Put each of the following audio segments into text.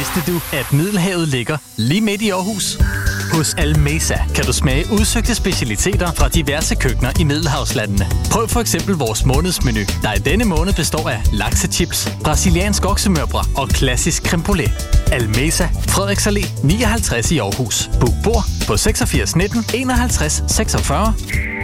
Vidste du, at Middelhavet ligger lige midt i Aarhus? Hos Almesa kan du smage udsøgte specialiteter fra diverse køkkener i Middelhavslandene. Prøv for eksempel vores månedsmenu, der i denne måned består af laksechips, brasiliansk oksemørbrad og klassisk creme brulee. Almesa, Frederiks Allé 59 i Aarhus. Book bord på 86 19 51 46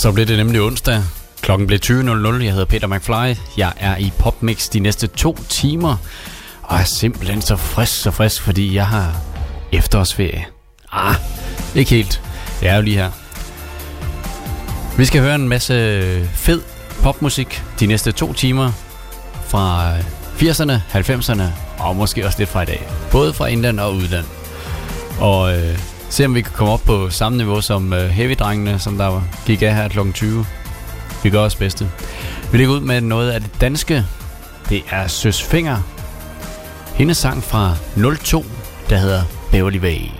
Så blev det nemlig onsdag. Klokken blev 20.00. Jeg hedder Peter McFly. Jeg er i PopMix de næste to timer. Og er simpelthen så frisk, så frisk, fordi jeg har efterårsferie. Ah, ikke helt. Jeg er jo lige her. Vi skal høre en masse fed popmusik de næste to timer. Fra 80'erne, 90'erne og måske også lidt fra i dag. Både fra indland og udland. Og øh, se om vi kan komme op på samme niveau som øh, Heavy-drengene, som der gik af her kl. 20. Vi gør os bedste. Vi lægger ud med noget af det danske. Det er Søs Finger. Hendes sang fra 02, der hedder Beverly Way.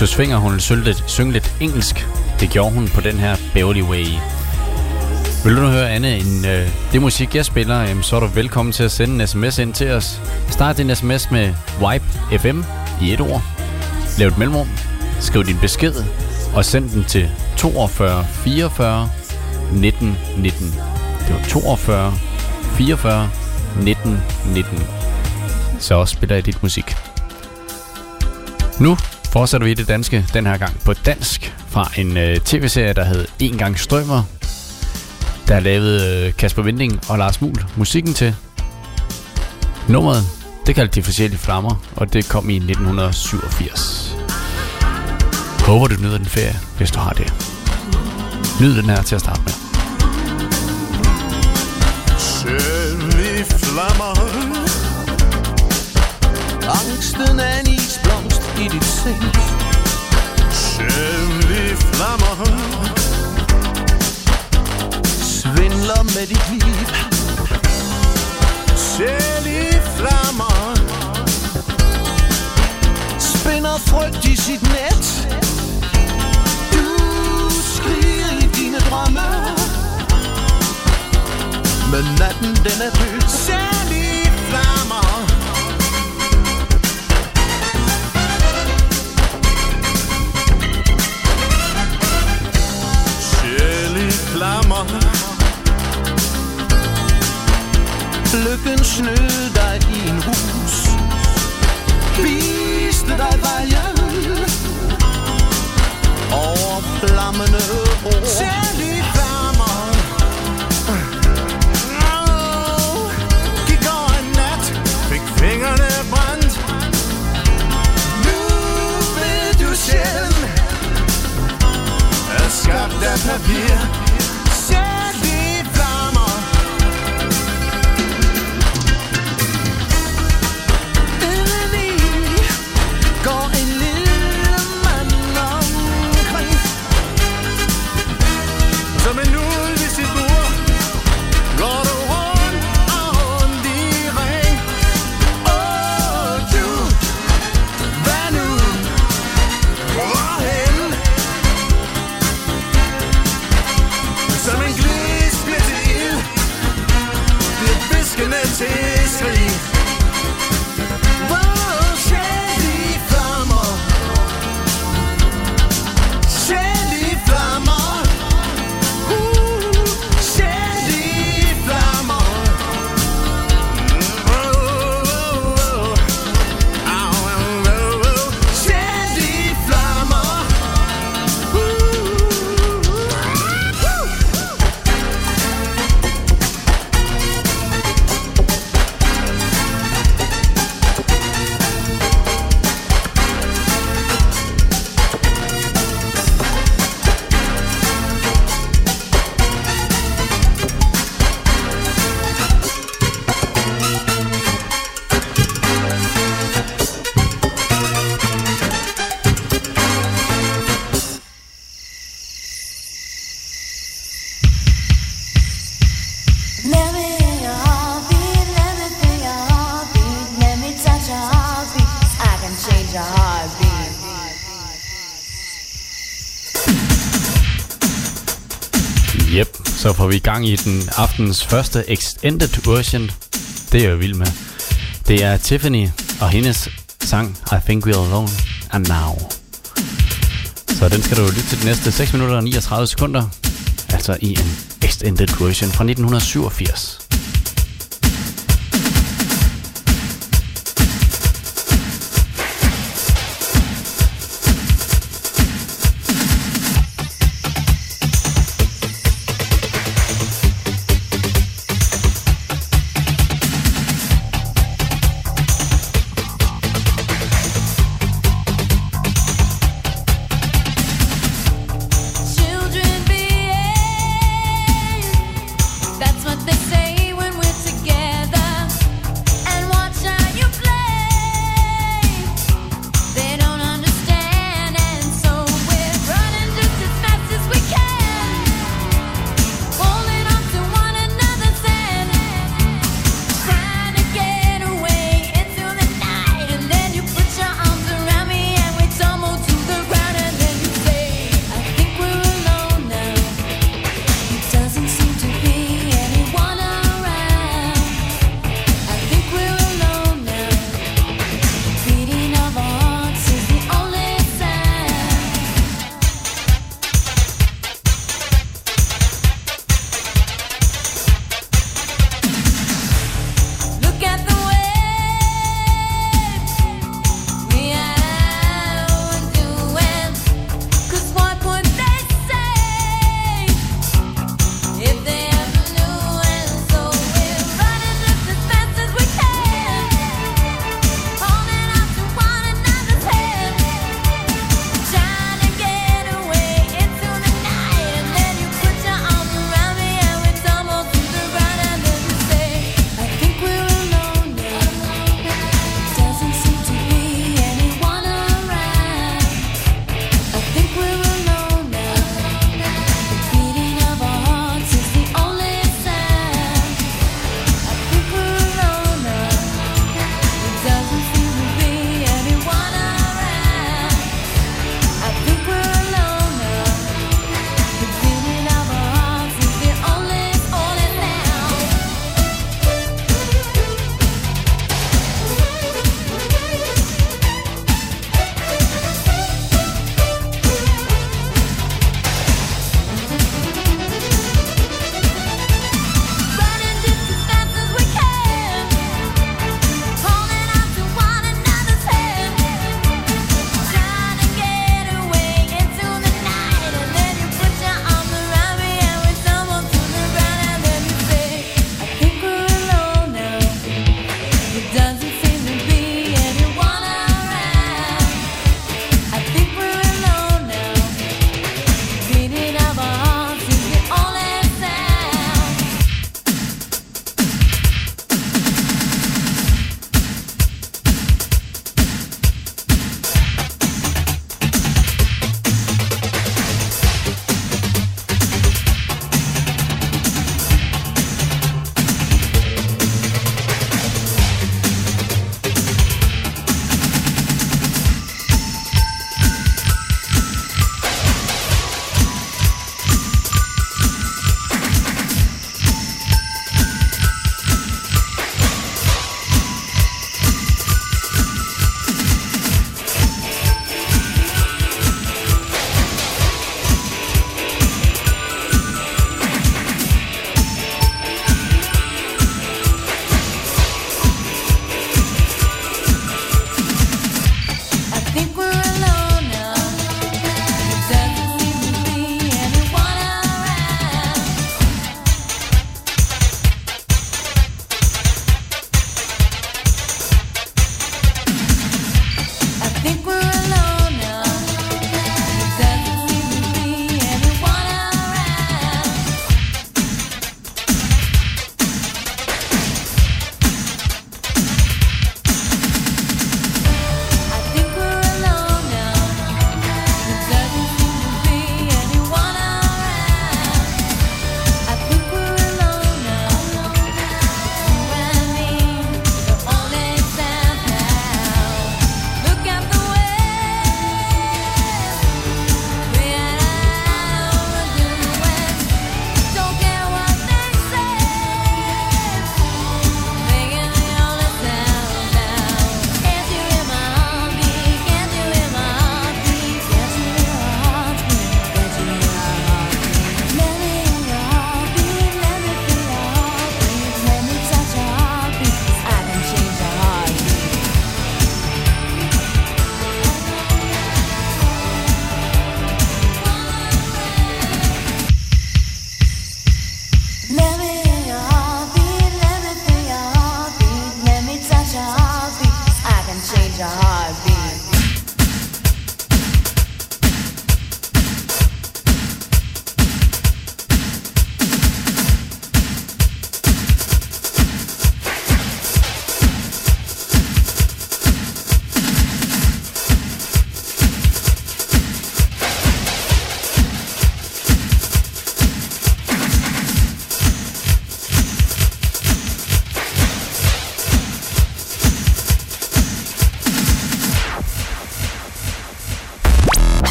Så Søs Finger, hun ville synge lidt, synge lidt engelsk. Det gjorde hun på den her Beverly Way. Vil du nu høre andet end øh, det musik, jeg spiller, jamen, så er du velkommen til at sende en sms ind til os. Start din sms med Vibe FM i et ord. Lav et mellemrum. Skriv din besked og send den til 42 44 19 19. Det var 42 44 19 19. Så spiller jeg dit musik. Nu fortsætter vi det danske, den her gang på dansk, fra en øh, tv-serie, der hed En gang strømmer. Der lavede øh, Kasper Vinding og Lars Mul musikken til. Nummeret, det kaldte de forskellige flammer, og det kom i 1987. Håber du nyder den ferie, hvis du har det. Nyd den her til at starte vi i gang i den aftens første extended version. Det er jeg vild med. Det er Tiffany og hendes sang I Think We're Alone and Now. Så den skal du lytte til de næste 6 minutter og 39 sekunder. Altså i en extended version fra 1987.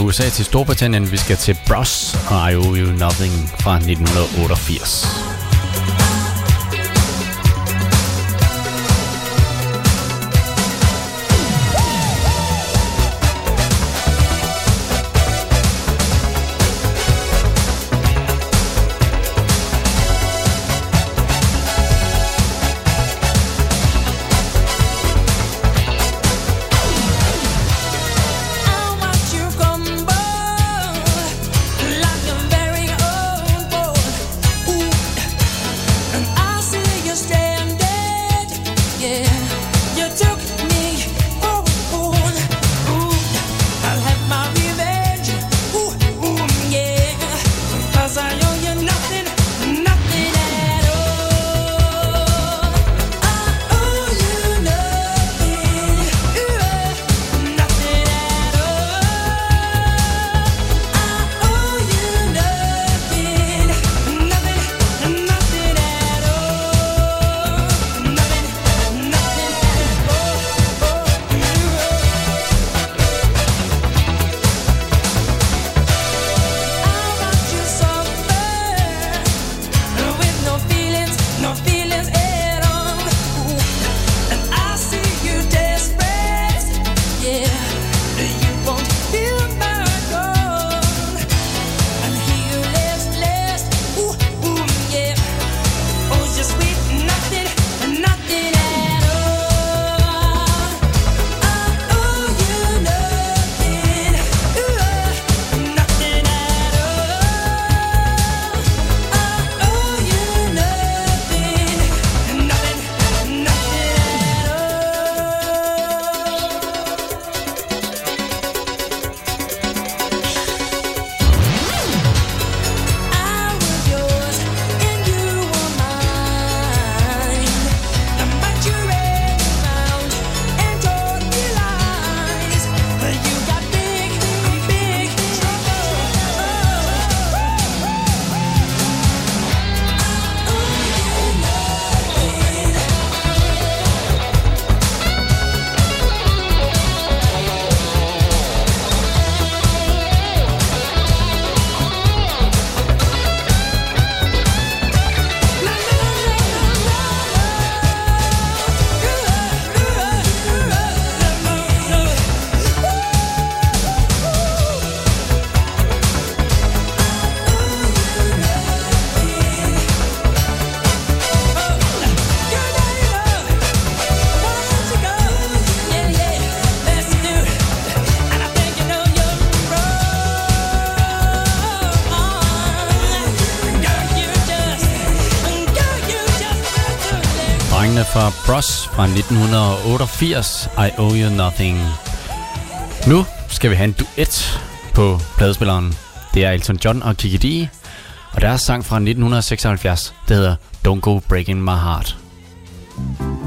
fra USA til Storbritannien. Vi skal til Bros og I Owe You Nothing fra 1988. 1988, I Owe You Nothing. Nu skal vi have en duet på pladespilleren. Det er Elton John og Kiki Dee, og deres sang fra 1976, det hedder Don't Go Breaking My Heart. thank you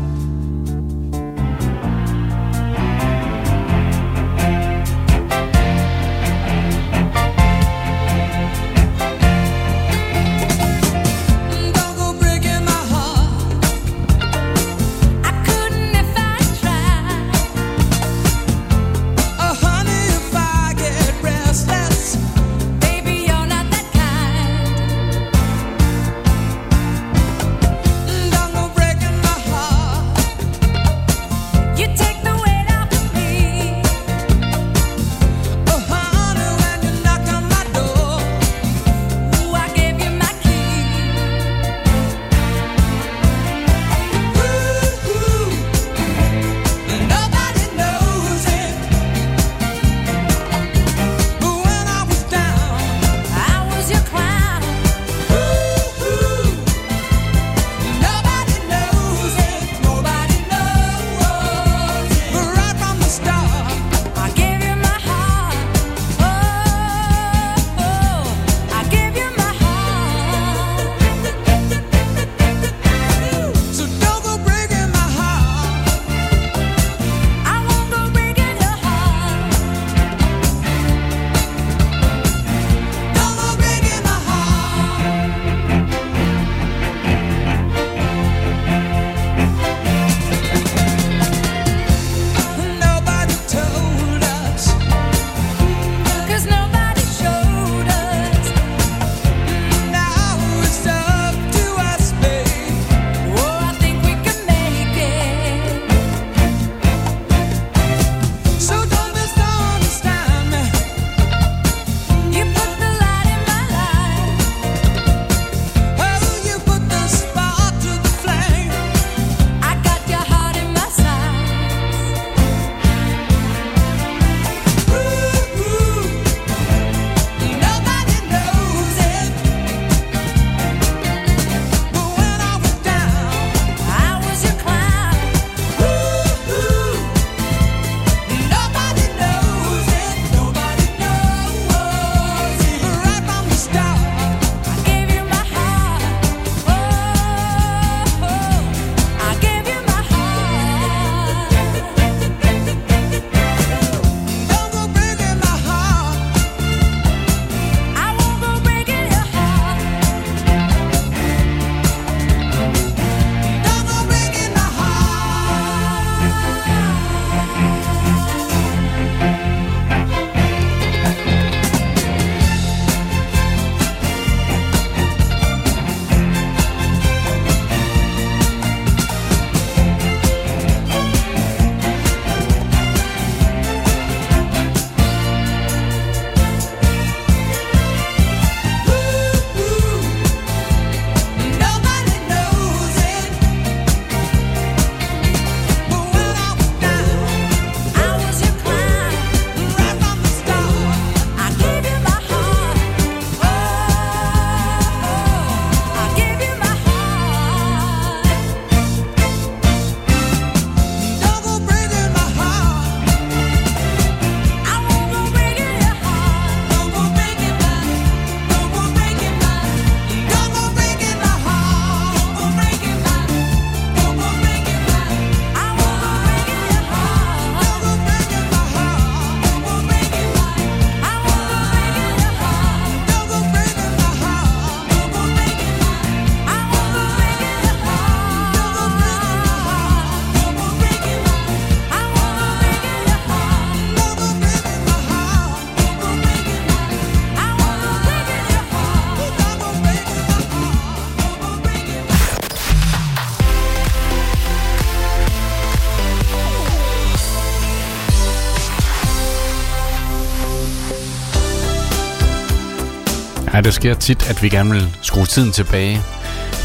sker tit, at vi gerne vil skrue tiden tilbage.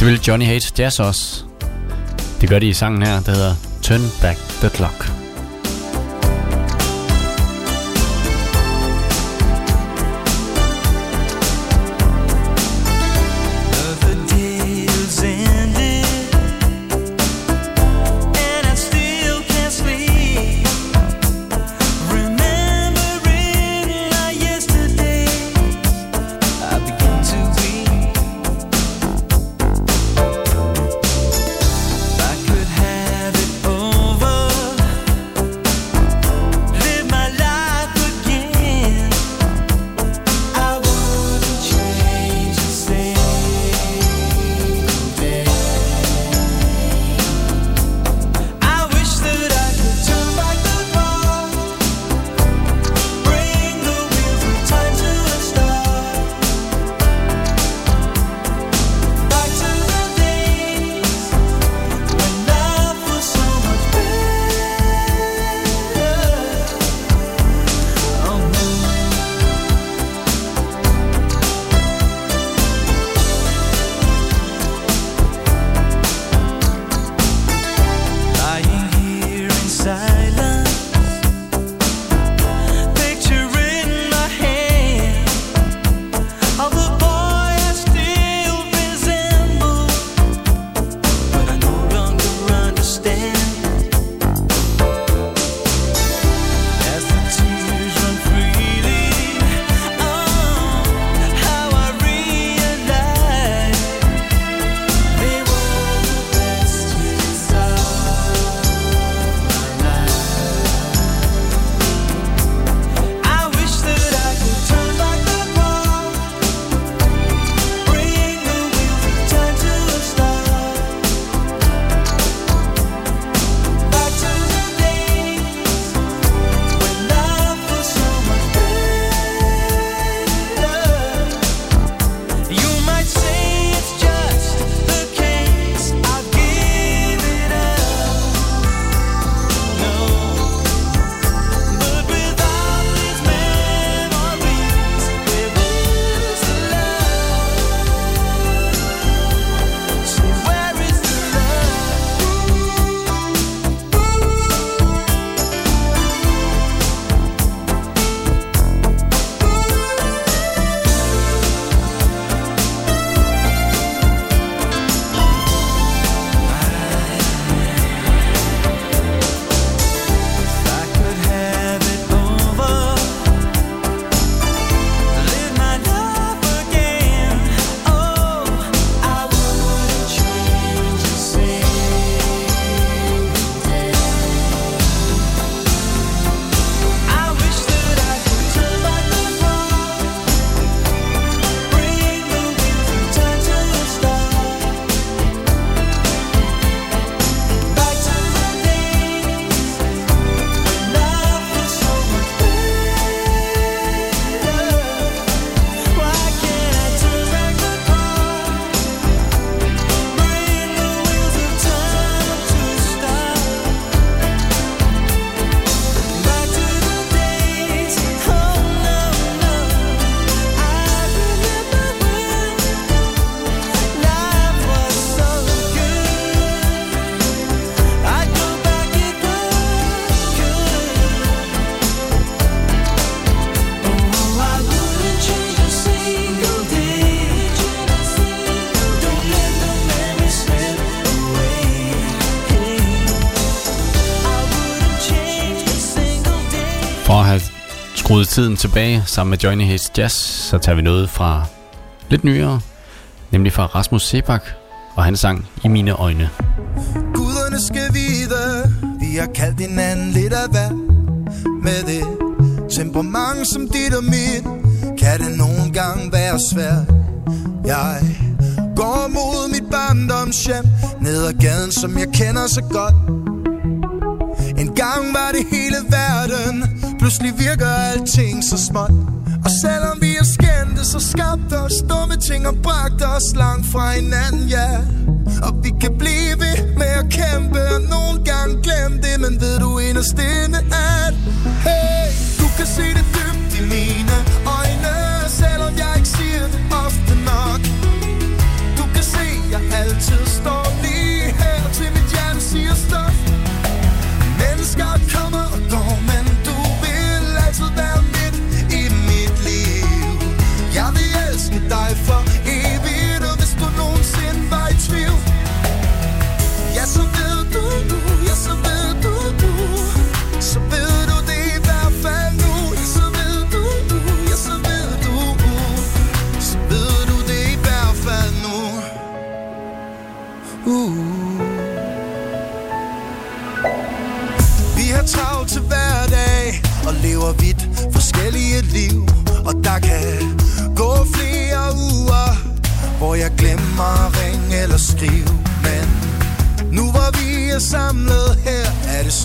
Det vil Johnny Hates Jazz også. Det gør de i sangen her, der hedder Turn Back the Clock. Skruet tiden tilbage sammen med Johnny Hates Jazz, så tager vi noget fra lidt nyere, nemlig fra Rasmus Sebak og hans sang I mine øjne. Guderne skal vide, vi har kaldt hinanden lidt af hvad Med det temperament som dit og mit Kan det nogle gange være svært. Jeg går mod mit barndomshjem Ned ad gaden, som jeg kender så godt. En gang var det helt Pludselig virker alting så småt. Og selvom vi er skændte, så skabte os dumme ting Og bragte os langt fra hinanden, ja. Og vi kan blive ved med at kæmpe Og nogle gange glemme det Men ved du inderst inde er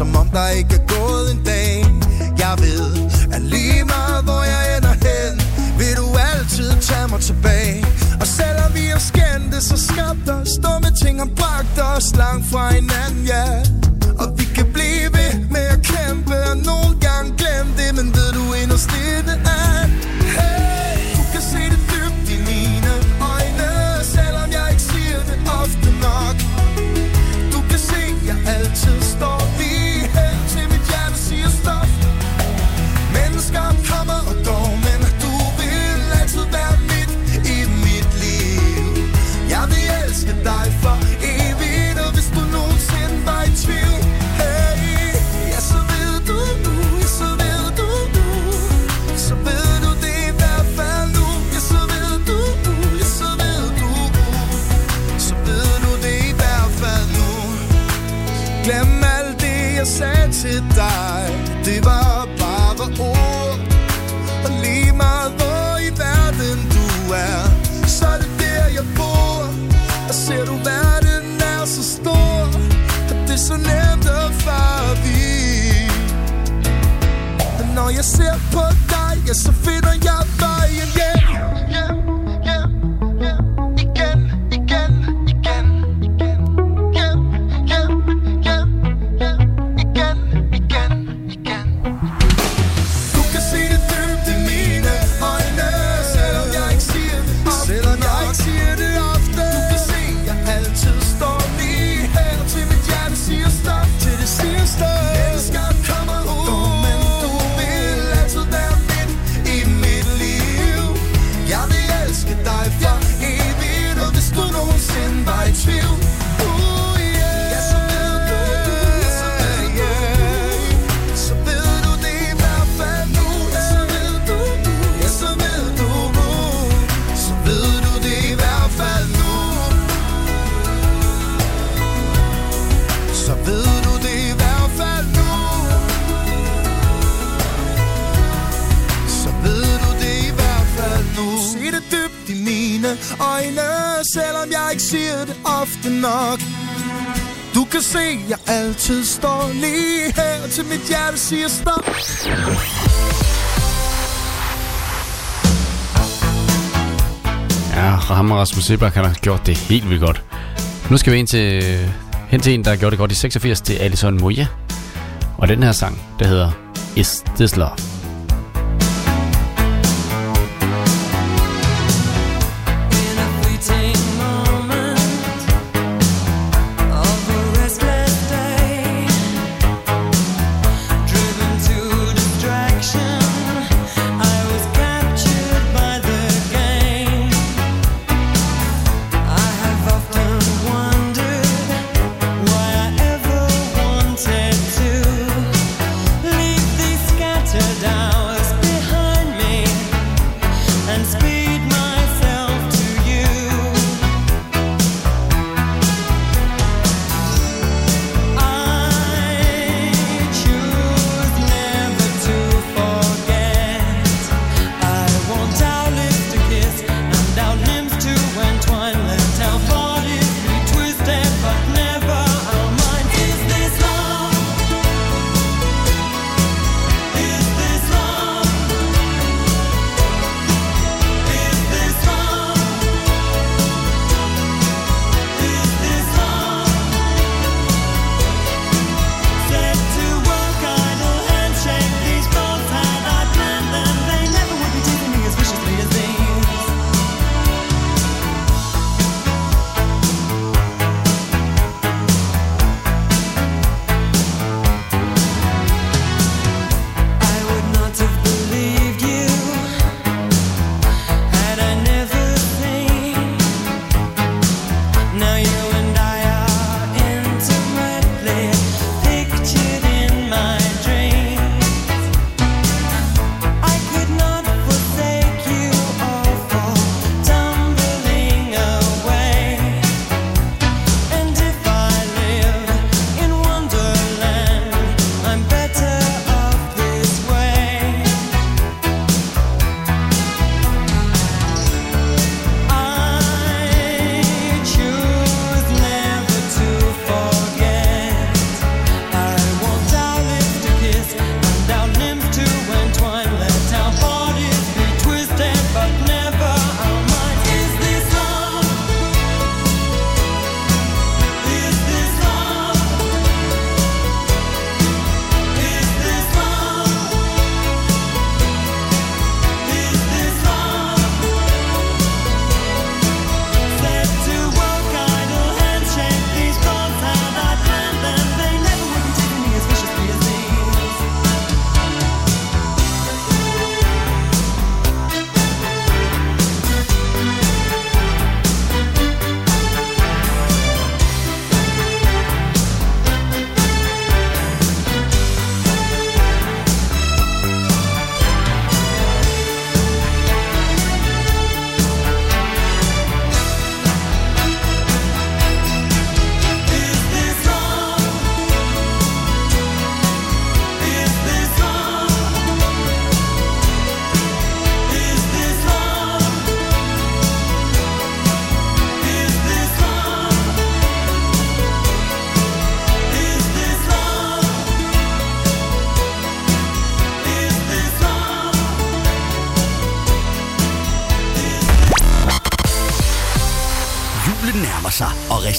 Som om der ikke er gået en dag. Jeg ved, at lige meget hvor jeg ender hen Vil du altid tage mig tilbage. Og selvom vi har skændtes så skabt os Dumme ting har bragt os langt fra hinanden, ja. Og vi kan blive ved med at kæmpe Og nogle gange glemme det Men ved du inderst inde você. ægte nok Du kan se, jeg altid står lige her Til mit hjerte siger stop Ja, ham og Rasmus Sebak, har gjort det helt vildt godt. Nu skal vi ind til, hen til en, der gjorde det godt i 86, det er Alison Moya. Og den her sang, der hedder Is This Love?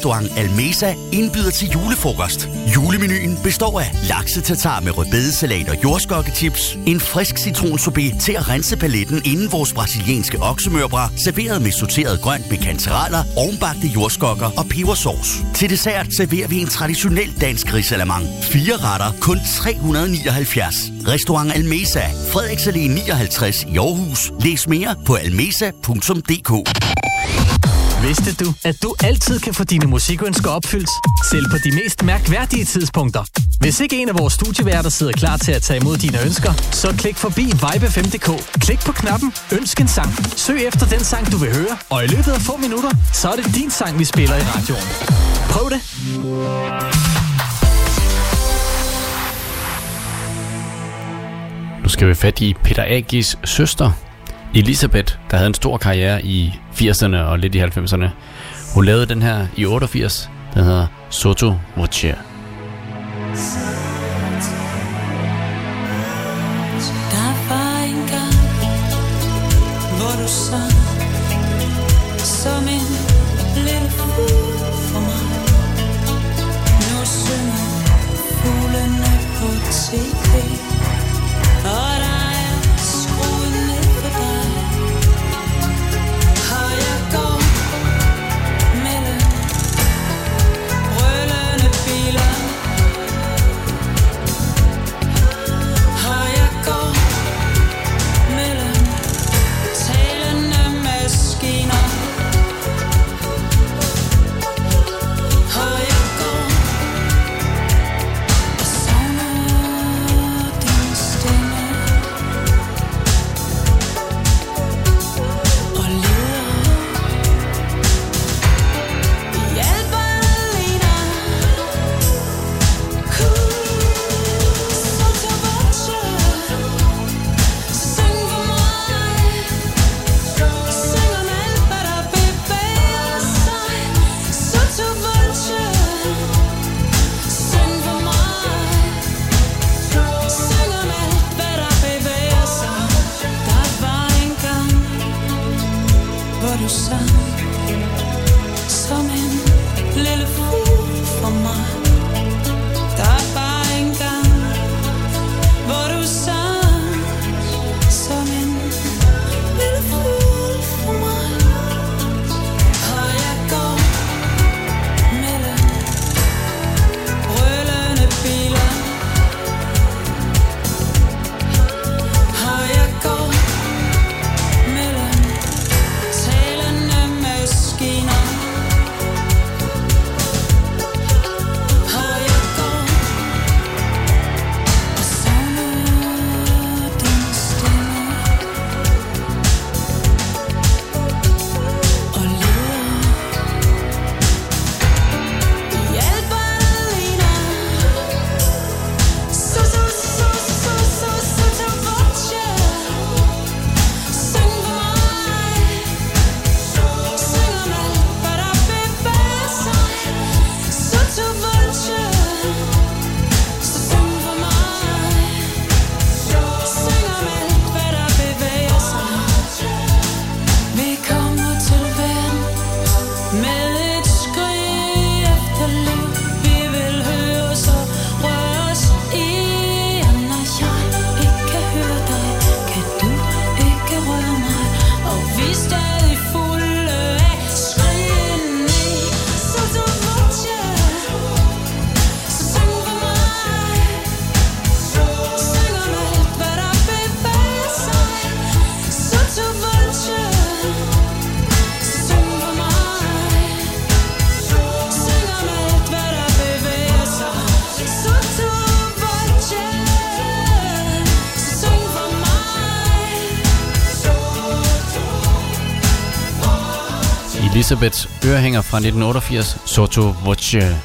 Restaurant Almesa indbyder til julefrokost. Julemenuen består af laksetatar med rødbedesalat og jordskokkechips, en frisk citronsorbet til at rense paletten inden vores brasilianske oksemørbra, serveret med sorteret grønt med kantereller, ovenbagte jordskokker og pebersauce. Til dessert serverer vi en traditionel dansk risalamang. Fire retter, kun 379. Restaurant Almesa, Frederiksallé 59 i Aarhus. Læs mere på almesa.dk. Vidste du, at du altid kan få dine musikønsker opfyldt? Selv på de mest mærkværdige tidspunkter. Hvis ikke en af vores studieværter sidder klar til at tage imod dine ønsker, så klik forbi vibe5.dk. Klik på knappen Ønsk en sang. Søg efter den sang, du vil høre, og i løbet af få minutter, så er det din sang, vi spiller i radioen. Prøv det. Nu skal vi fat i Peter Agis søster, Elisabeth, der havde en stor karriere i 80'erne og lidt i 90'erne. Hun lavede den her i 88, den hedder Soto Voce. Der var gang, du som en lille fugl for mig. Nu synger fuglene på tv, og Elisabeths ørehænger fra 1988, Soto Voce.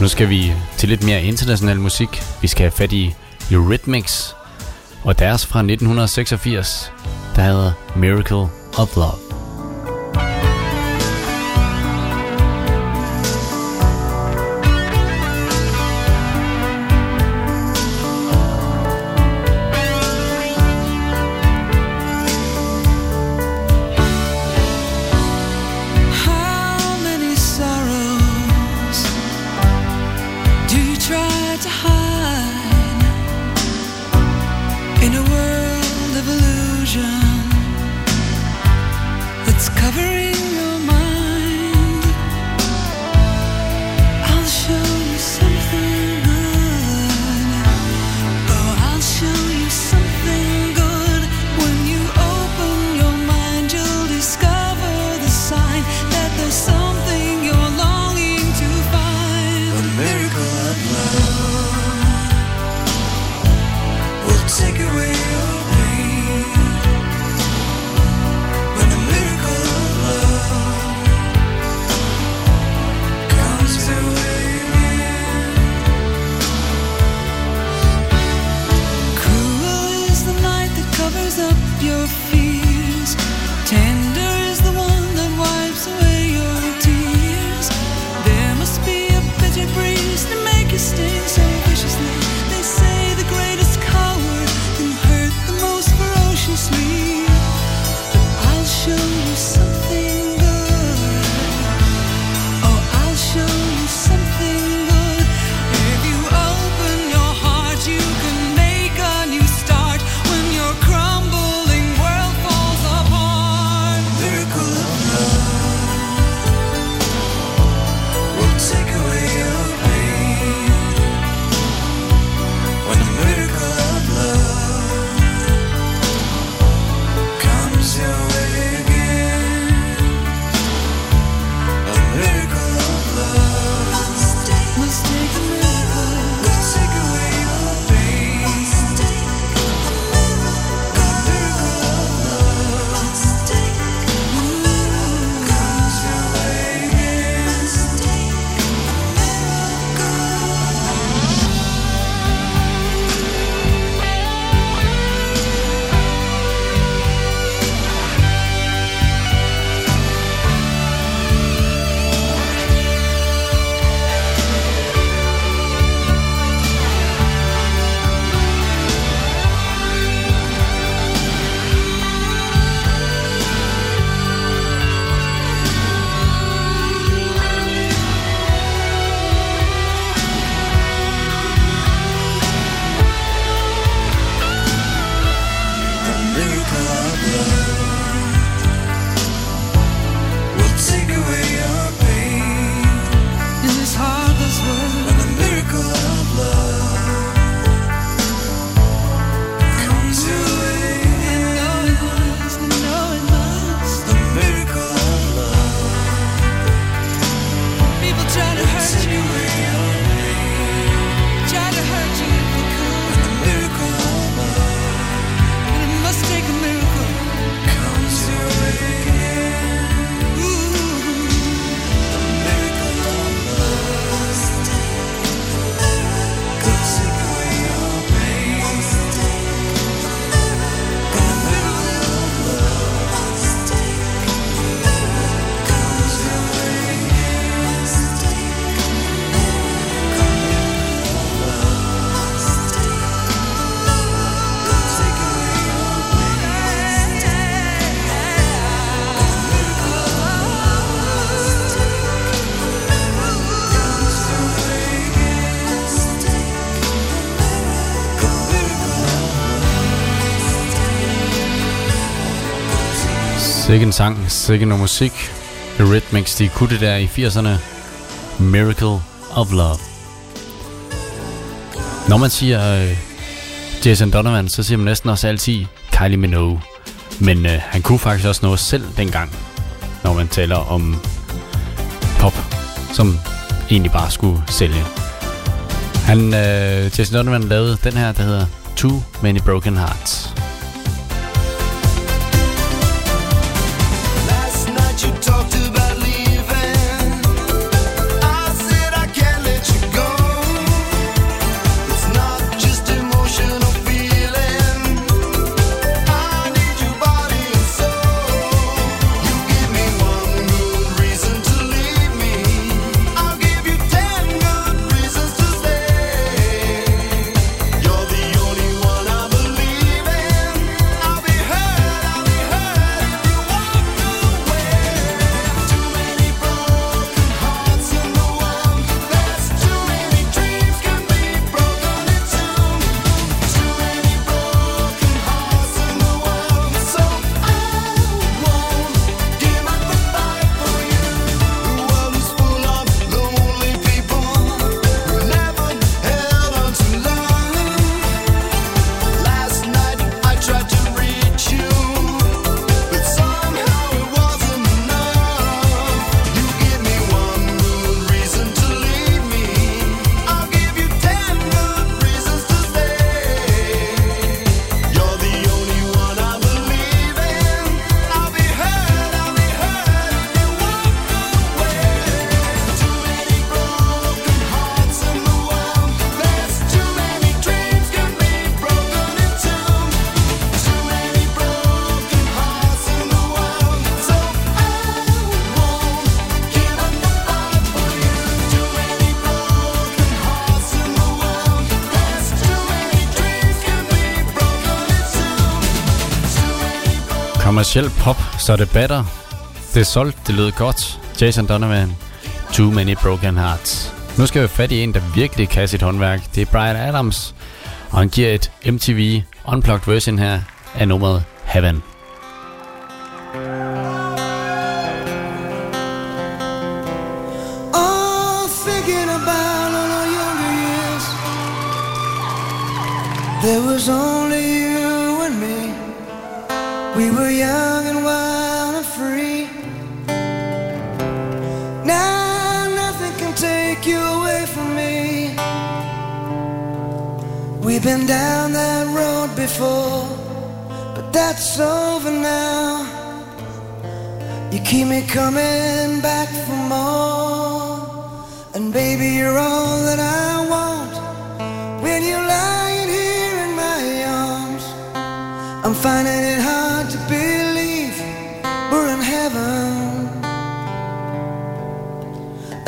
Nu skal vi til lidt mere international musik. Vi skal have fat i Eurythmics, og deres fra 1986, der hedder Miracle of Love. Sikke en sang, sikke noget musik. Rhythmics, de kunne det der i 80'erne. Miracle of Love. Når man siger øh, Jason Donovan, så siger man næsten også altid Kylie Minogue. Men øh, han kunne faktisk også noget selv dengang, når man taler om pop, som egentlig bare skulle sælge. Han, øh, Jason Donovan lavede den her, der hedder Too Many Broken Hearts. Så det batter. Det solgte, det lød godt. Jason Donovan, Too Many Broken Hearts. Nu skal vi fat i en, der virkelig kan sit håndværk. Det er Brian Adams, og han giver et MTV Unplugged version her af nummeret Heaven.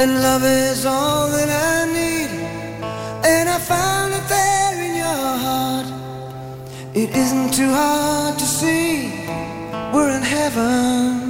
And love is all that I need. And I found it there in your heart. It isn't too hard to see. We're in heaven.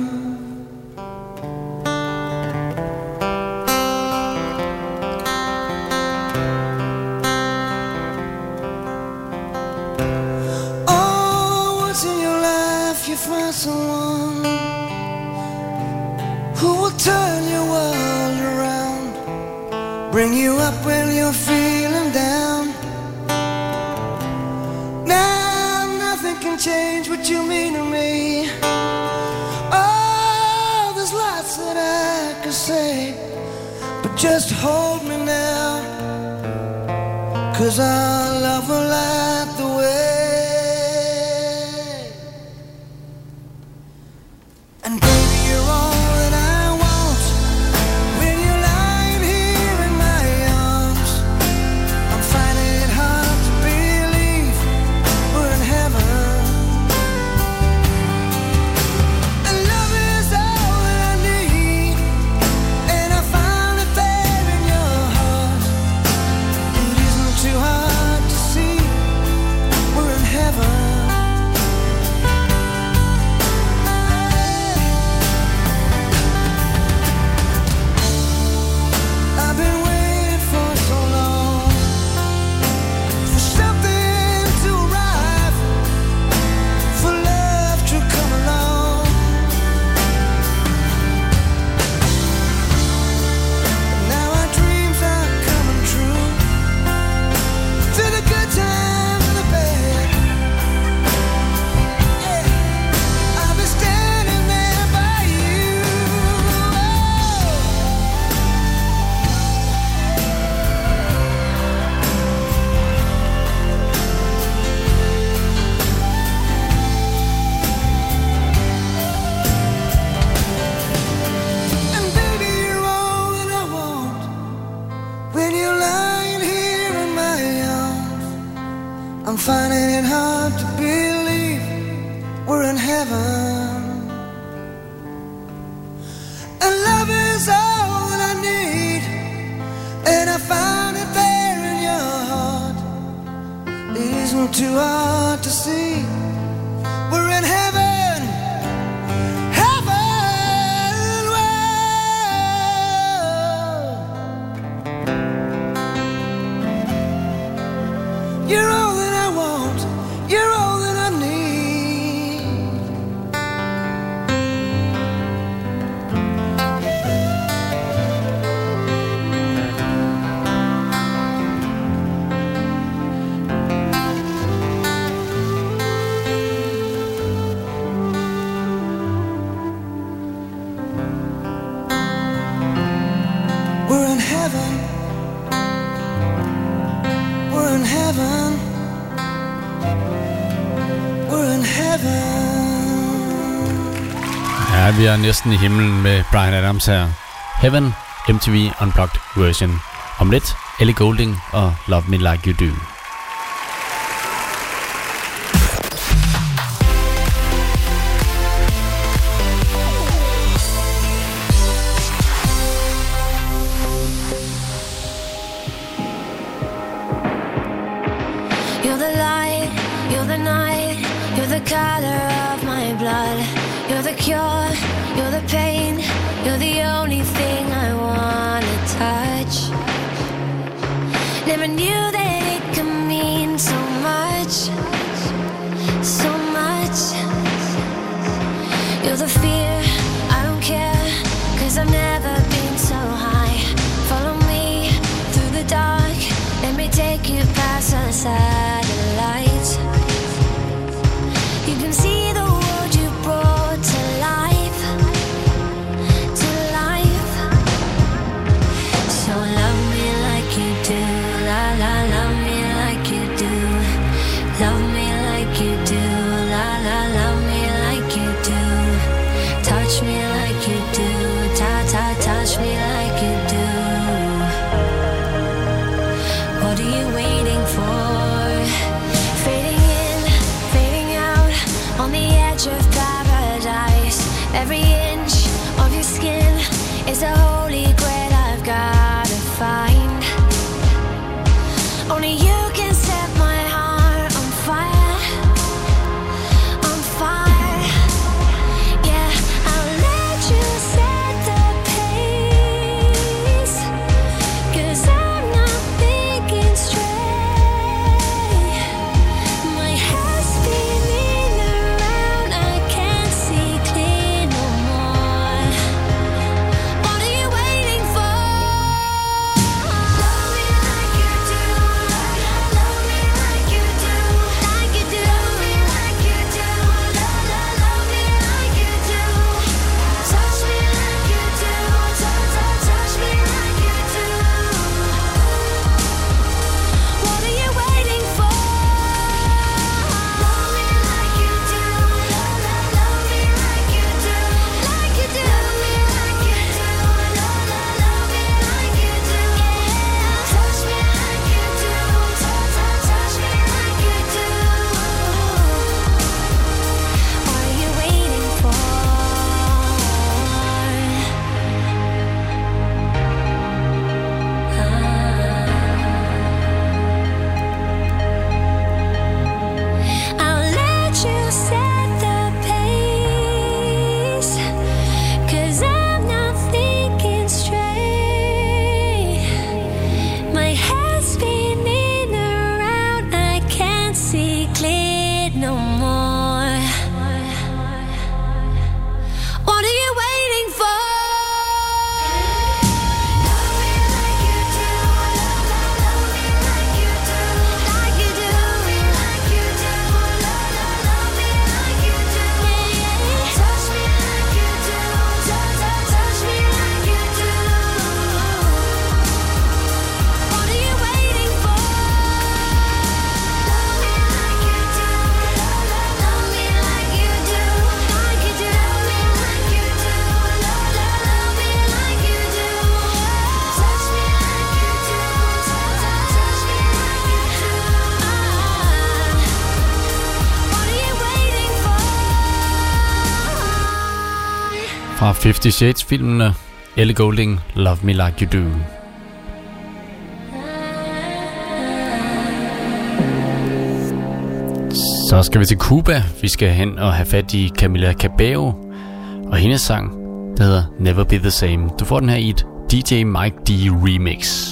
Bring you up when you're feeling down. Now nothing can change what you mean to me. Oh, there's lots that I could say, but just hold me now. Cause our love will last. bliver næsten i himlen med Brian Adams her. Heaven MTV Unplugged Version. Om lidt, Ellie Golding og Love Me Like You Do. You're the cure You're the pain, you're the only thing I wanna touch. Never knew. Fra Fifty Shades-filmene Elle Goulding Love Me Like You Do. Så skal vi til Cuba. Vi skal hen og have fat i Camilla Cabello og hendes sang, der hedder Never Be The Same. Du får den her i et DJ Mike D remix.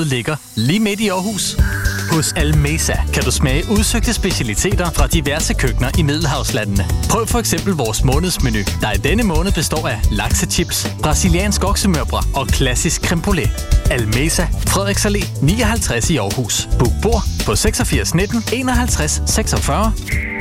Strandgade ligger lige midt i Aarhus. Hos Almesa kan du smage udsøgte specialiteter fra diverse køkkener i Middelhavslandene. Prøv for eksempel vores månedsmenu, der i denne måned består af laksechips, brasiliansk oksemørbrad og klassisk creme brulee. Almesa, Frederiks Allé 59 i Aarhus. Book bord på 86 19 51 46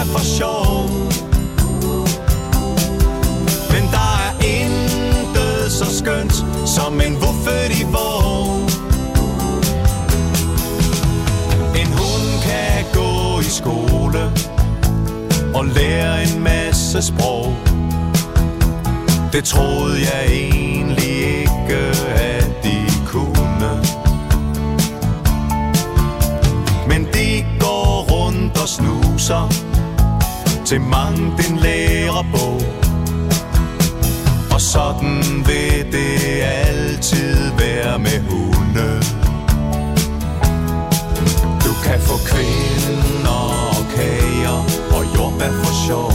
Er for sjov. Men der er intet så skønt som en vuffet i vor. En hund kan gå i skole og lære en masse sprog. Det troede jeg egentlig ikke, at de kunne. Men de går rundt og snuser til mangt en lærebog. Og sådan vil det altid være med hunde. Du kan få kvinder og kager Og jordbær for sjov.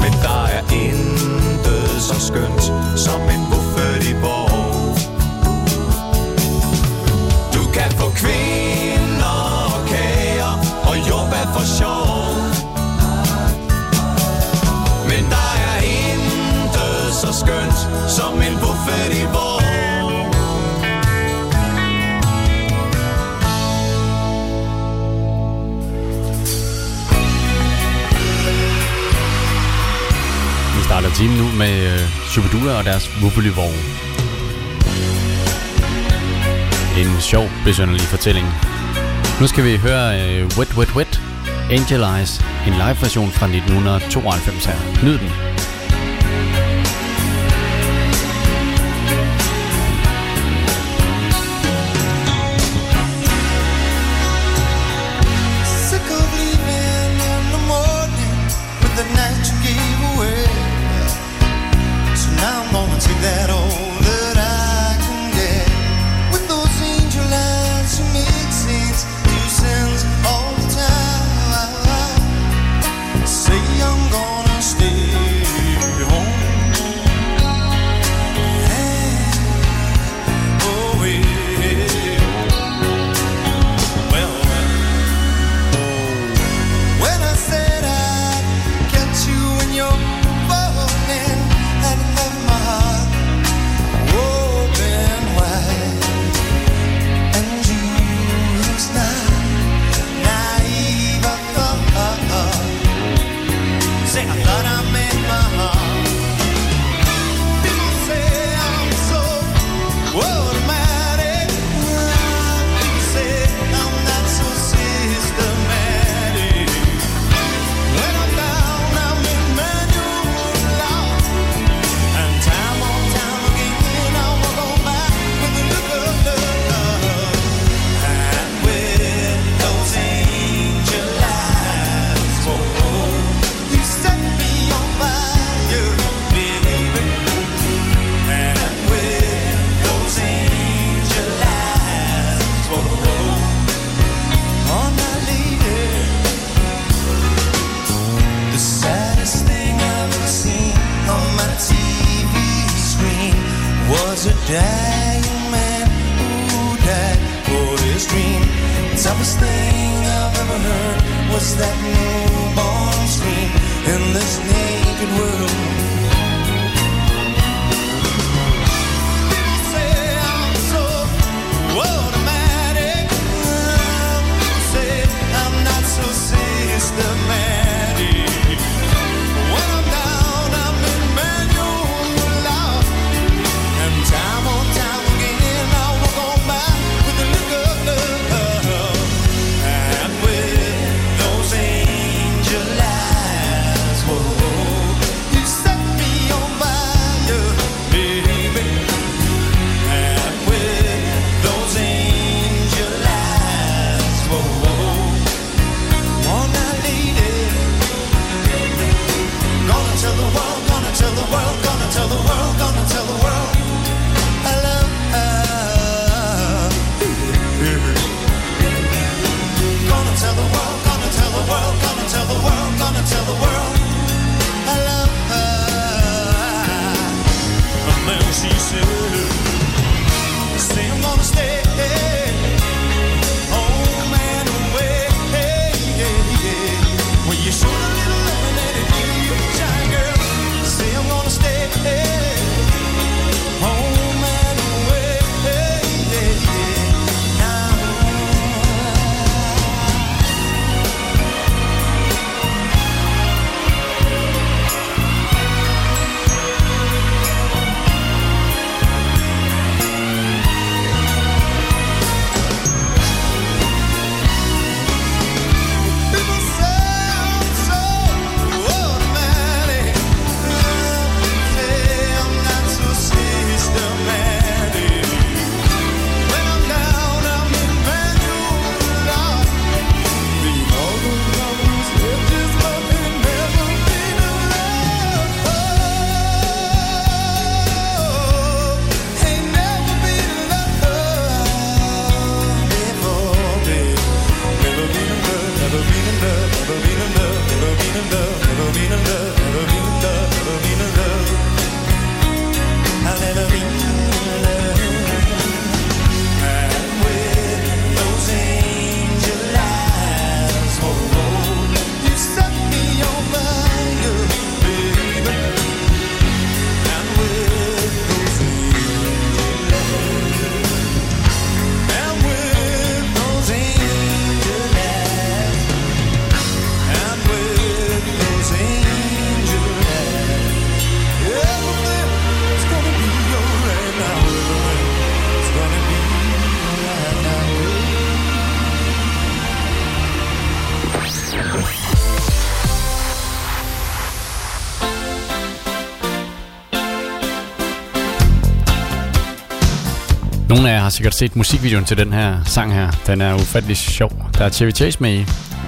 Men der er intet så skønt Som en buffet i borg du kan få kvinder skønt som en buffet i vår. Vi starter timen nu med uh, og deres Wubbelivogn. En sjov, besønderlig fortælling. Nu skal vi høre uh, Wet Wet Wet, Angel Eyes, en live version fra 1992 her. Nyd den. Sikkert set musikvideoen til den her sang her. Den er ufattelig sjov. Der er Chevy Chase med i,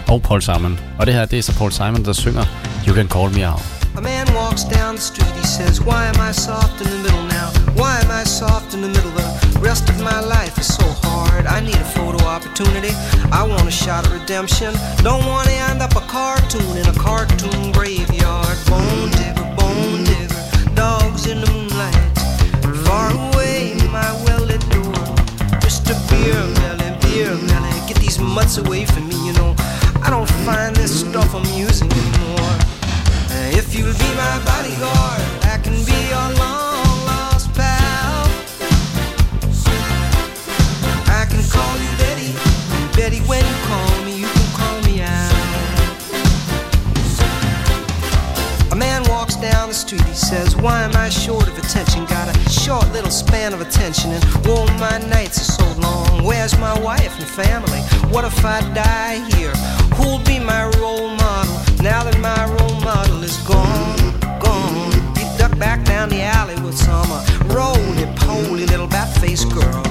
og Paul Simon. Og det her, det er så Paul Simon, der synger You Can Call Me Out. A man walks down the street, he says, Why am I soft in the middle now? Why am I soft in the middle? The rest of my life is so hard. I need a photo opportunity. I want a shot of redemption. Don't want to end up a cartoon in a cartoon graveyard. Bone digger, mutts away from me, you know. I don't find this stuff amusing anymore. Uh, If you'll be my bodyguard, I can be your long lost pal. I can call you Betty, Betty. When you call me, you can call me out. A man walks down the street, he says, Why am I short little span of attention, and oh, my nights are so long. Where's my wife and family? What if I die here? Who'll be my role model now that my role model is gone? Gone. He ducked back down the alley with some uh, roly poly little bat faced girl.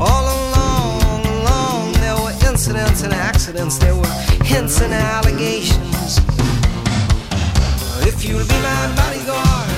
All along, along, there were incidents and accidents, there were hints and allegations. If you'll be my bodyguard,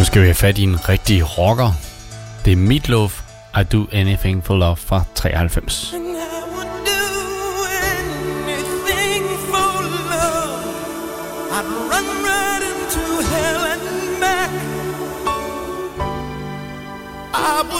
Nu skal vi have fat i en rigtig rocker. Det er Meatloaf, I Do Anything For Love fra 93. I would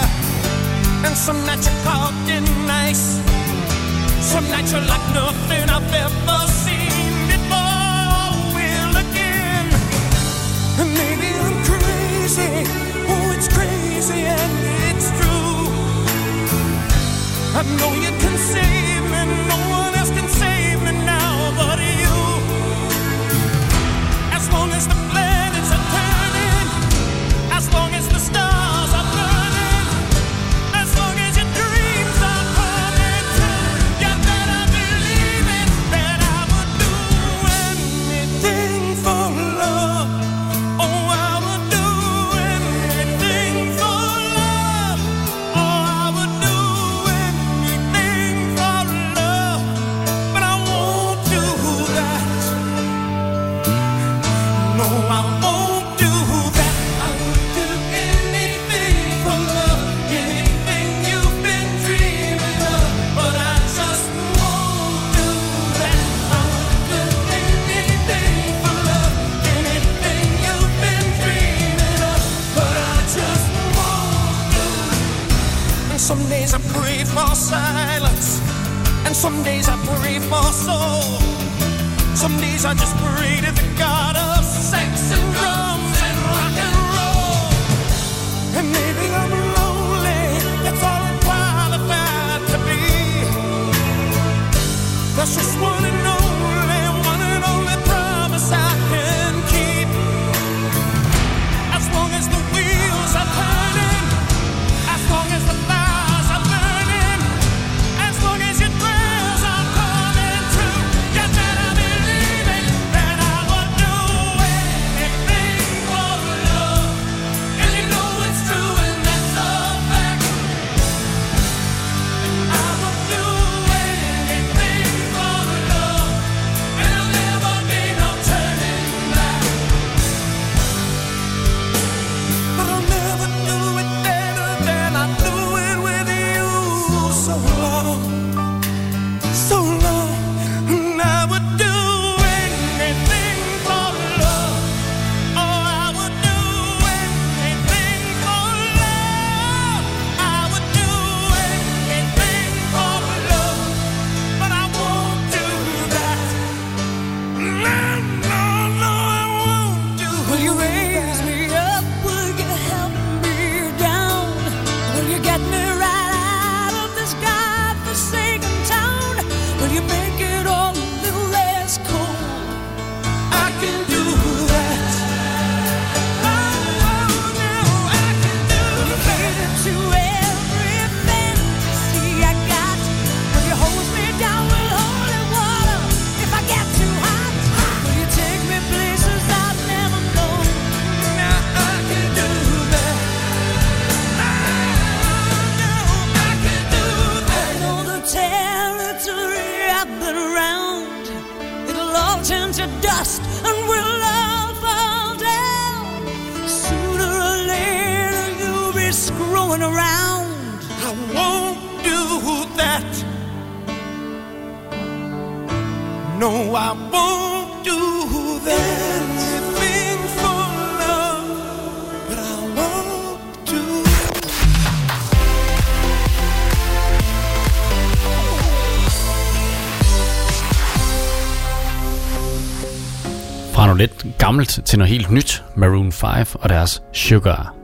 and some nights you're talking nice. Some nights you're like nothing I've ever seen before. Will again, maybe I'm crazy. Oh, it's crazy and it's true. I know you can save me. No so long, so long. gammelt til noget helt nyt, Maroon 5 og deres Sugar.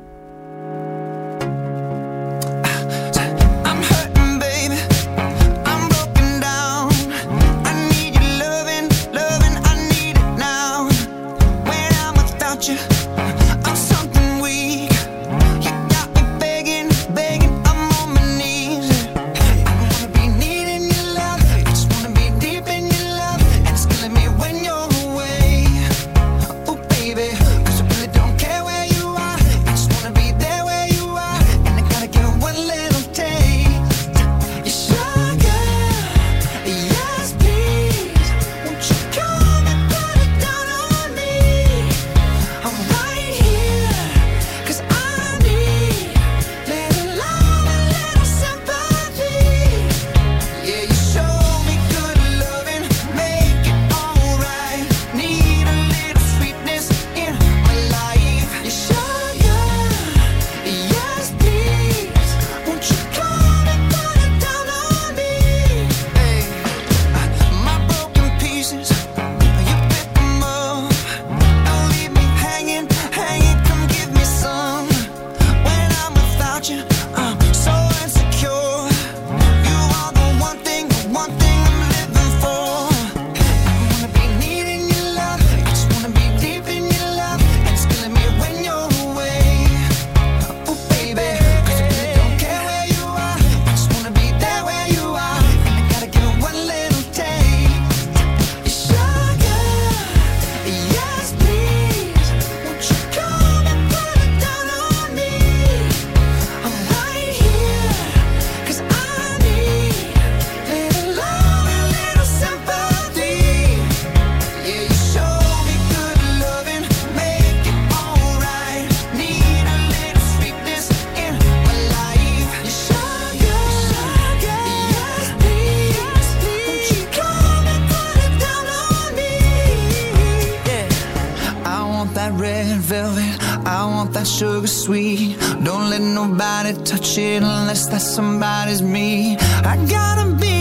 sugar sweet. Don't let nobody touch it unless that somebody's me. I gotta be.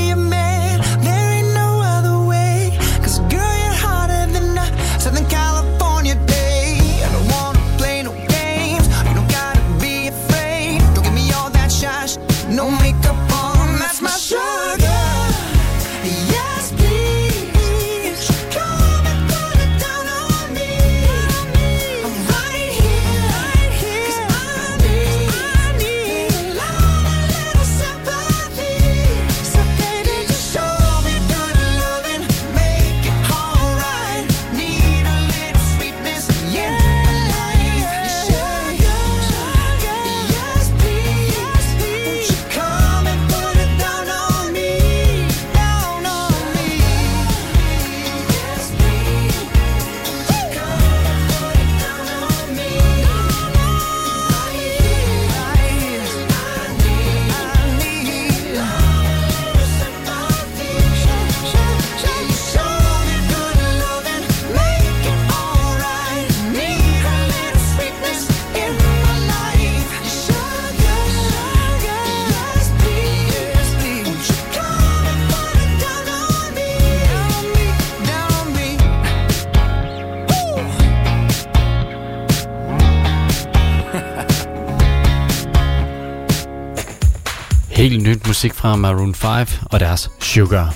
musik fra Maroon 5 og deres Sugar.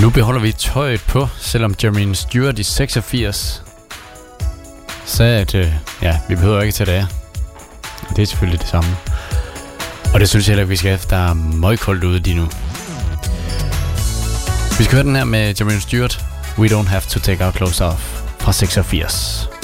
Nu beholder vi tøjet på, selvom Jermaine Stewart i 86 sagde, at øh, ja, vi behøver ikke tage det af. Og det er selvfølgelig det samme. Og det synes jeg heller ikke, vi skal efter. Der er møgkoldt ude lige nu. Vi skal høre den her med Jermaine Stewart. We don't have to take our clothes off fra 86.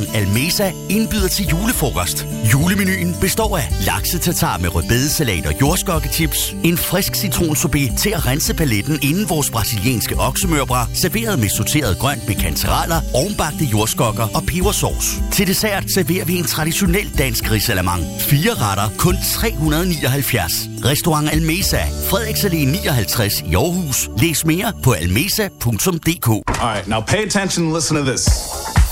Restaurant Almesa indbyder til julefrokost. Julemenuen består af laksetatar med rødbedesalat og jordskokkechips, en frisk citronsorbet til at rense paletten inden vores brasilianske oksemørbra, serveret med sorteret grønt med kantereller, ovenbagte jordskokker og pebersauce. Til dessert serverer vi en traditionel dansk risalamang. Fire retter, kun 379. Restaurant Almesa, Frederiks Allé 59 i Aarhus. Læs mere på almesa.dk. Alright, now pay attention and listen to this.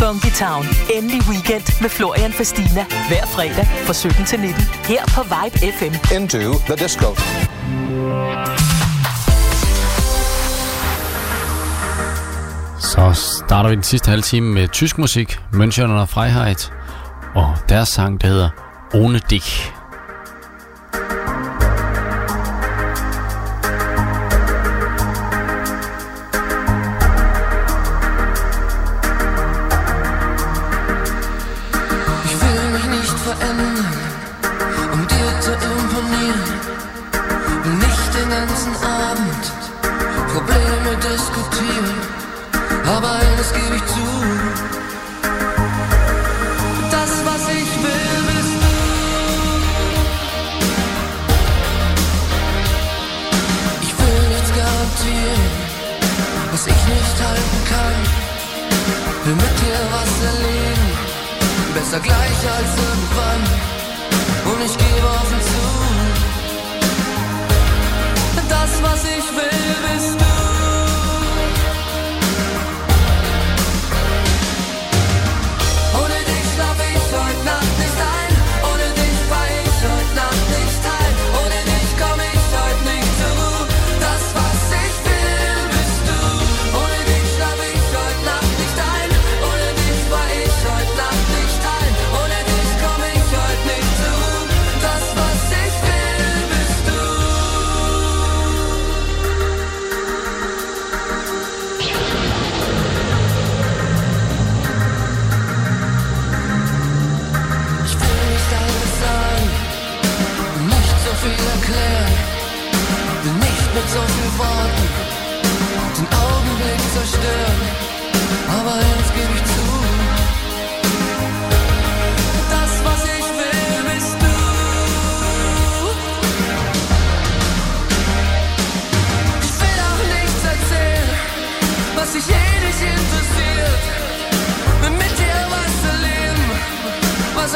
Funky Town. Endelig weekend med Florian Fastina. Hver fredag fra 17 til 19. Her på Vibe FM. Into the disco. Så starter vi den sidste halve time med tysk musik, München og Freiheit, og deres sang, der hedder Ohne dich. Besser gleich als irgendwann. Und ich gebe offen zu. Das, was ich will, bist du.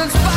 Someone's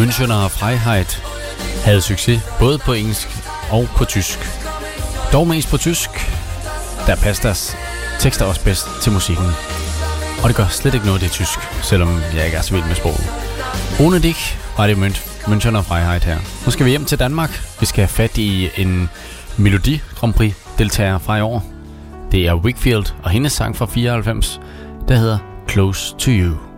Münchener Freiheit havde succes både på engelsk og på tysk. Dog mest på tysk, der passer deres tekster også bedst til musikken. Og det gør slet ikke noget, det er tysk, selvom jeg ikke er så vild med sproget. Ohne Dick var det Münch, Münchener Freiheit her. Nu skal vi hjem til Danmark. Vi skal have fat i en Melodi Grand Prix deltager fra i år. Det er Wickfield og hendes sang fra 94, der hedder Close to You.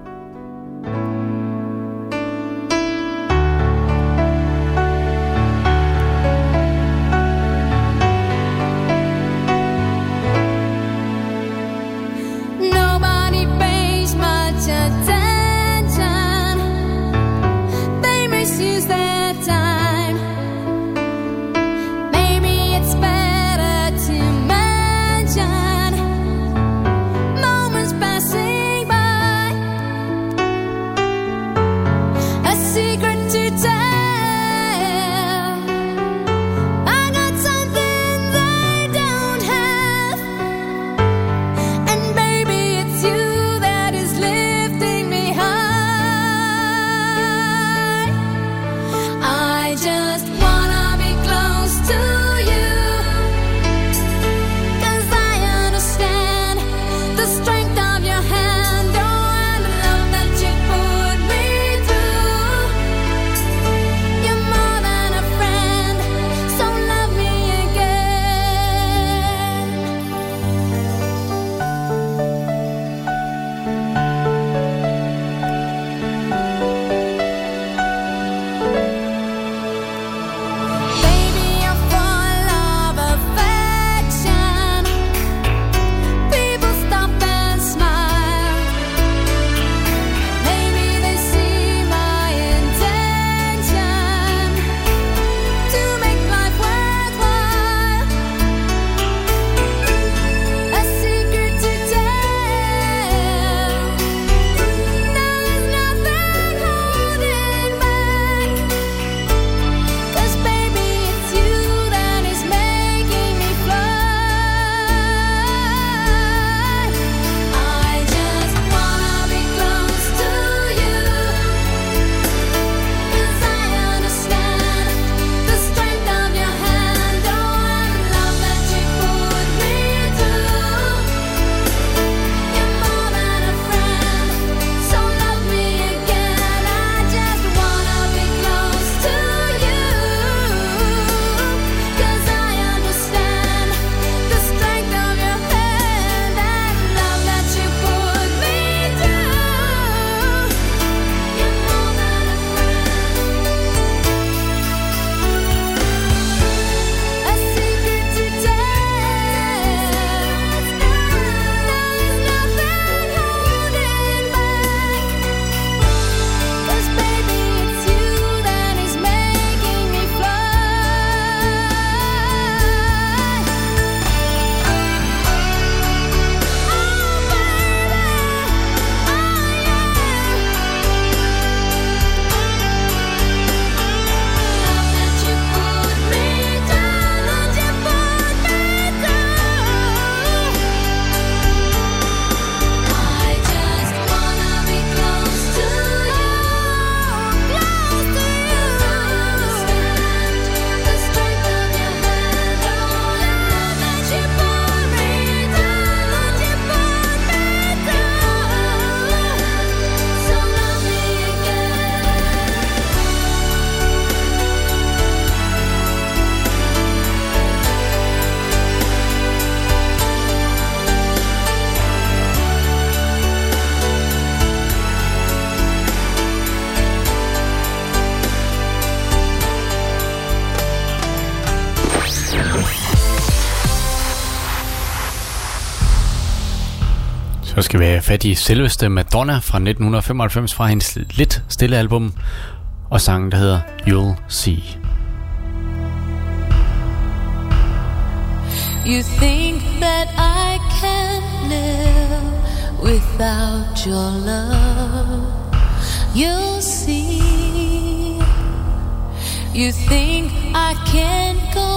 Skal vi have fat i selveste Madonna fra 1995 fra hendes lidt stille album og sangen, der hedder You'll See. You think that I can live without your love. You'll see. You think I can go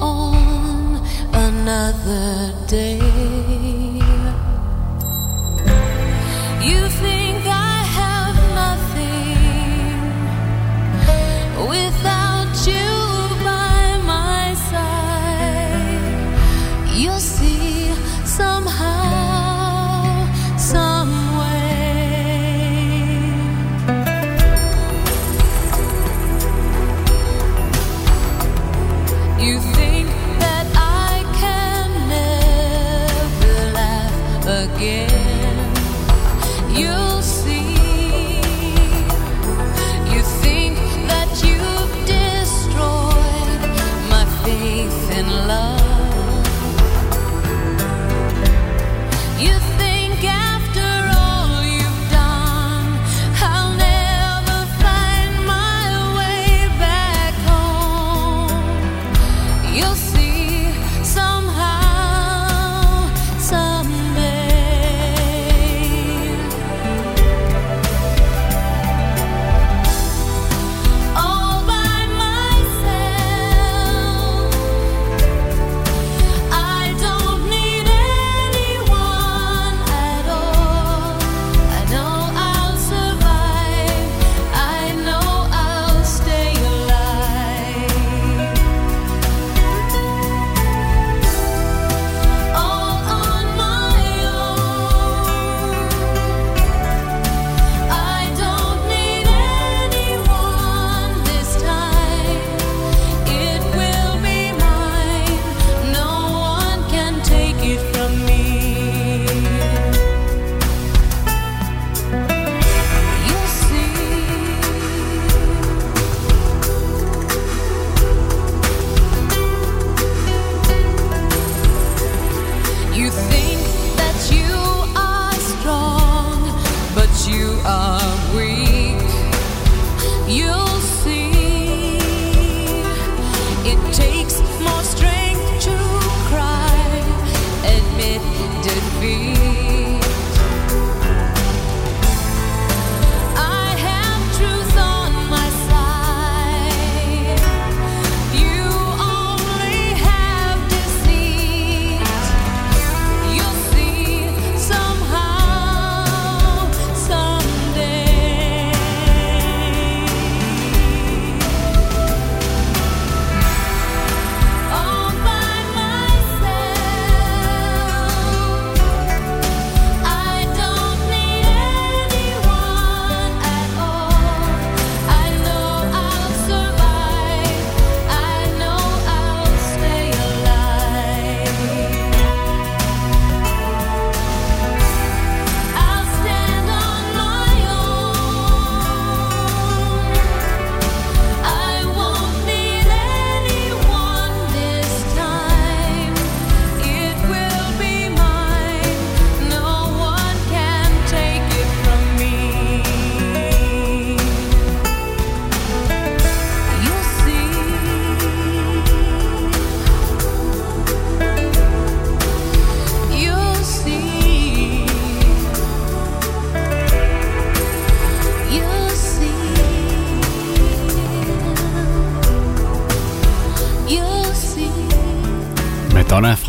on another day. you feel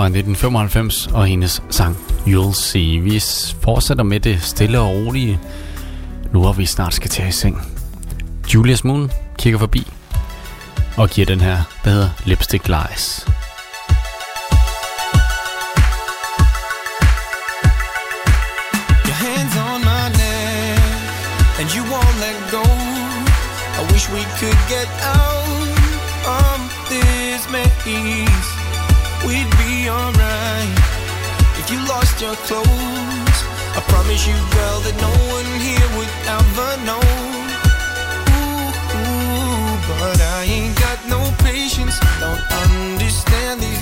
fra 1995 og hendes sang You'll See. Vi fortsætter med det stille og rolige, nu hvor vi snart skal tage i seng. Julius Moon kigger forbi og giver den her, der hedder Lipstick Lies. we could get out. your clothes. I promise you, girl, that no one here would ever know. Ooh, ooh, but I ain't got no patience. Don't understand these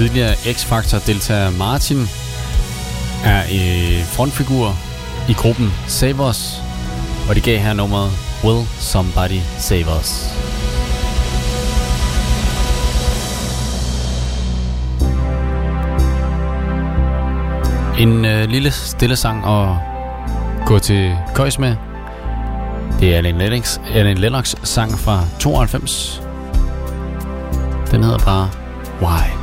tidligere X-Factor-deltager Martin er øh, frontfigur i gruppen Save Us, og det gav her nummeret Will Somebody Save Us. En øh, lille stille sang at gå til køjs med. Det er en Lennox, Alan Lennox sang fra 92. Den hedder bare Why?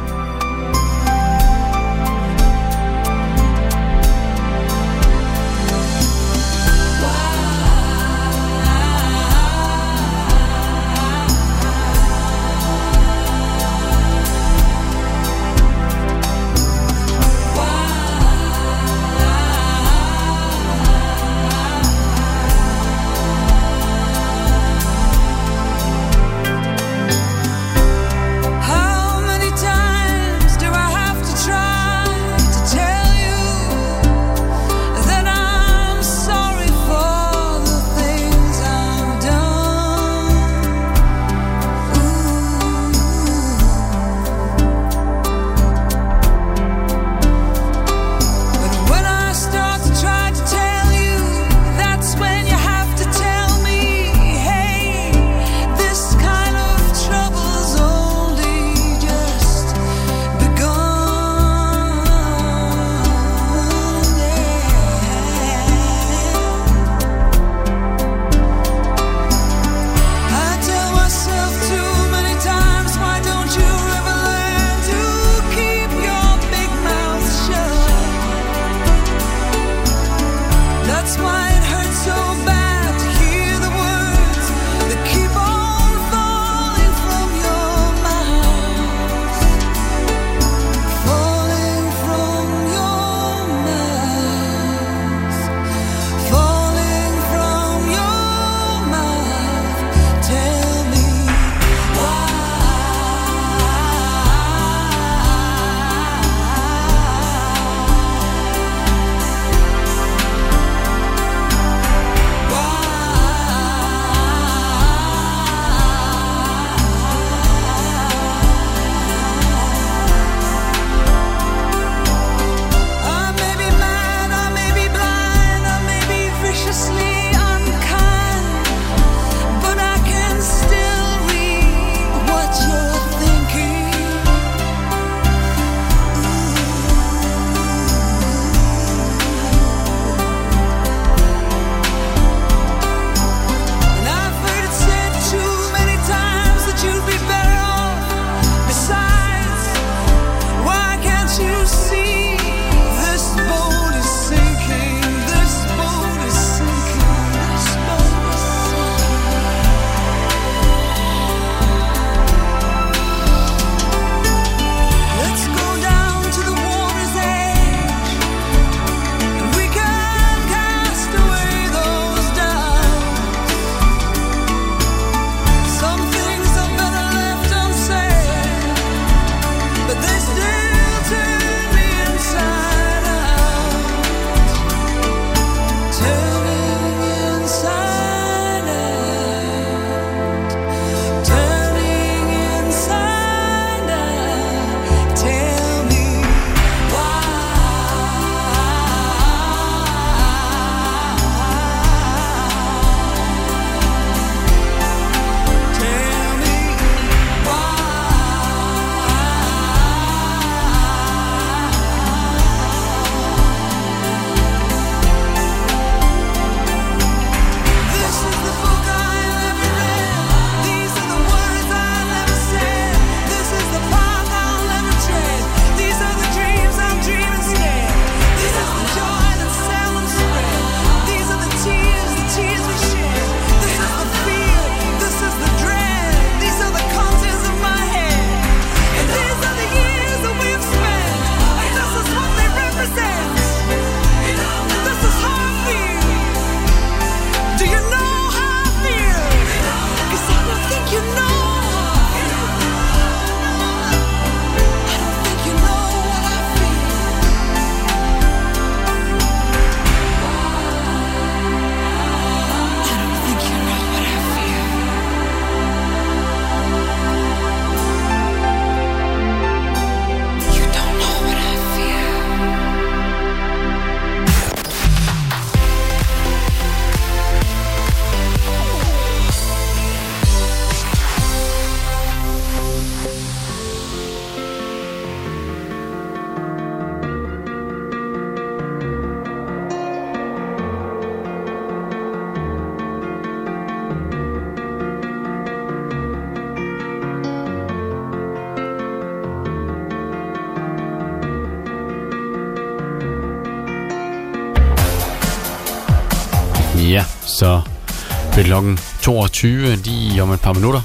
20, lige om et par minutter.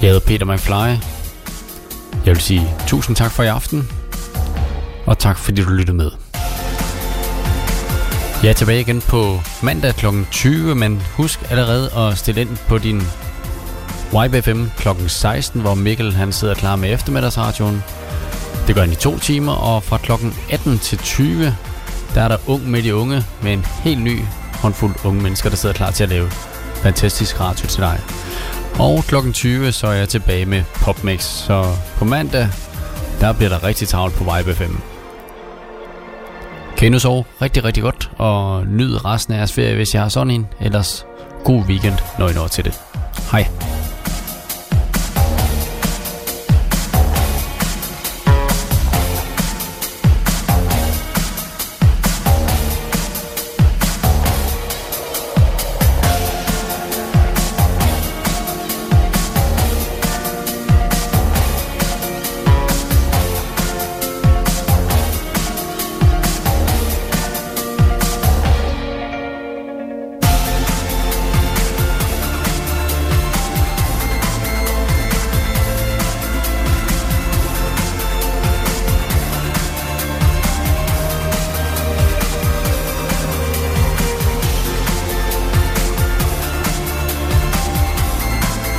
Jeg hedder Peter McFly. Jeg vil sige tusind tak for i aften. Og tak fordi du lyttede med. Jeg er tilbage igen på mandag kl. 20, men husk allerede at stille ind på din YBFM kl. 16, hvor Mikkel han sidder klar med eftermiddagsradioen. Det gør han i to timer, og fra kl. 18 til 20, der er der Ung med de Unge med en helt ny håndfuld unge mennesker, der sidder klar til at lave fantastisk radio til dig. Og klokken 20, så er jeg tilbage med PopMix, så på mandag, der bliver der rigtig travlt på YBFM. Kan I nu sove rigtig, rigtig godt, og nyd resten af jeres ferie, hvis jeg har sådan en. Ellers god weekend, når I når til det. Hej.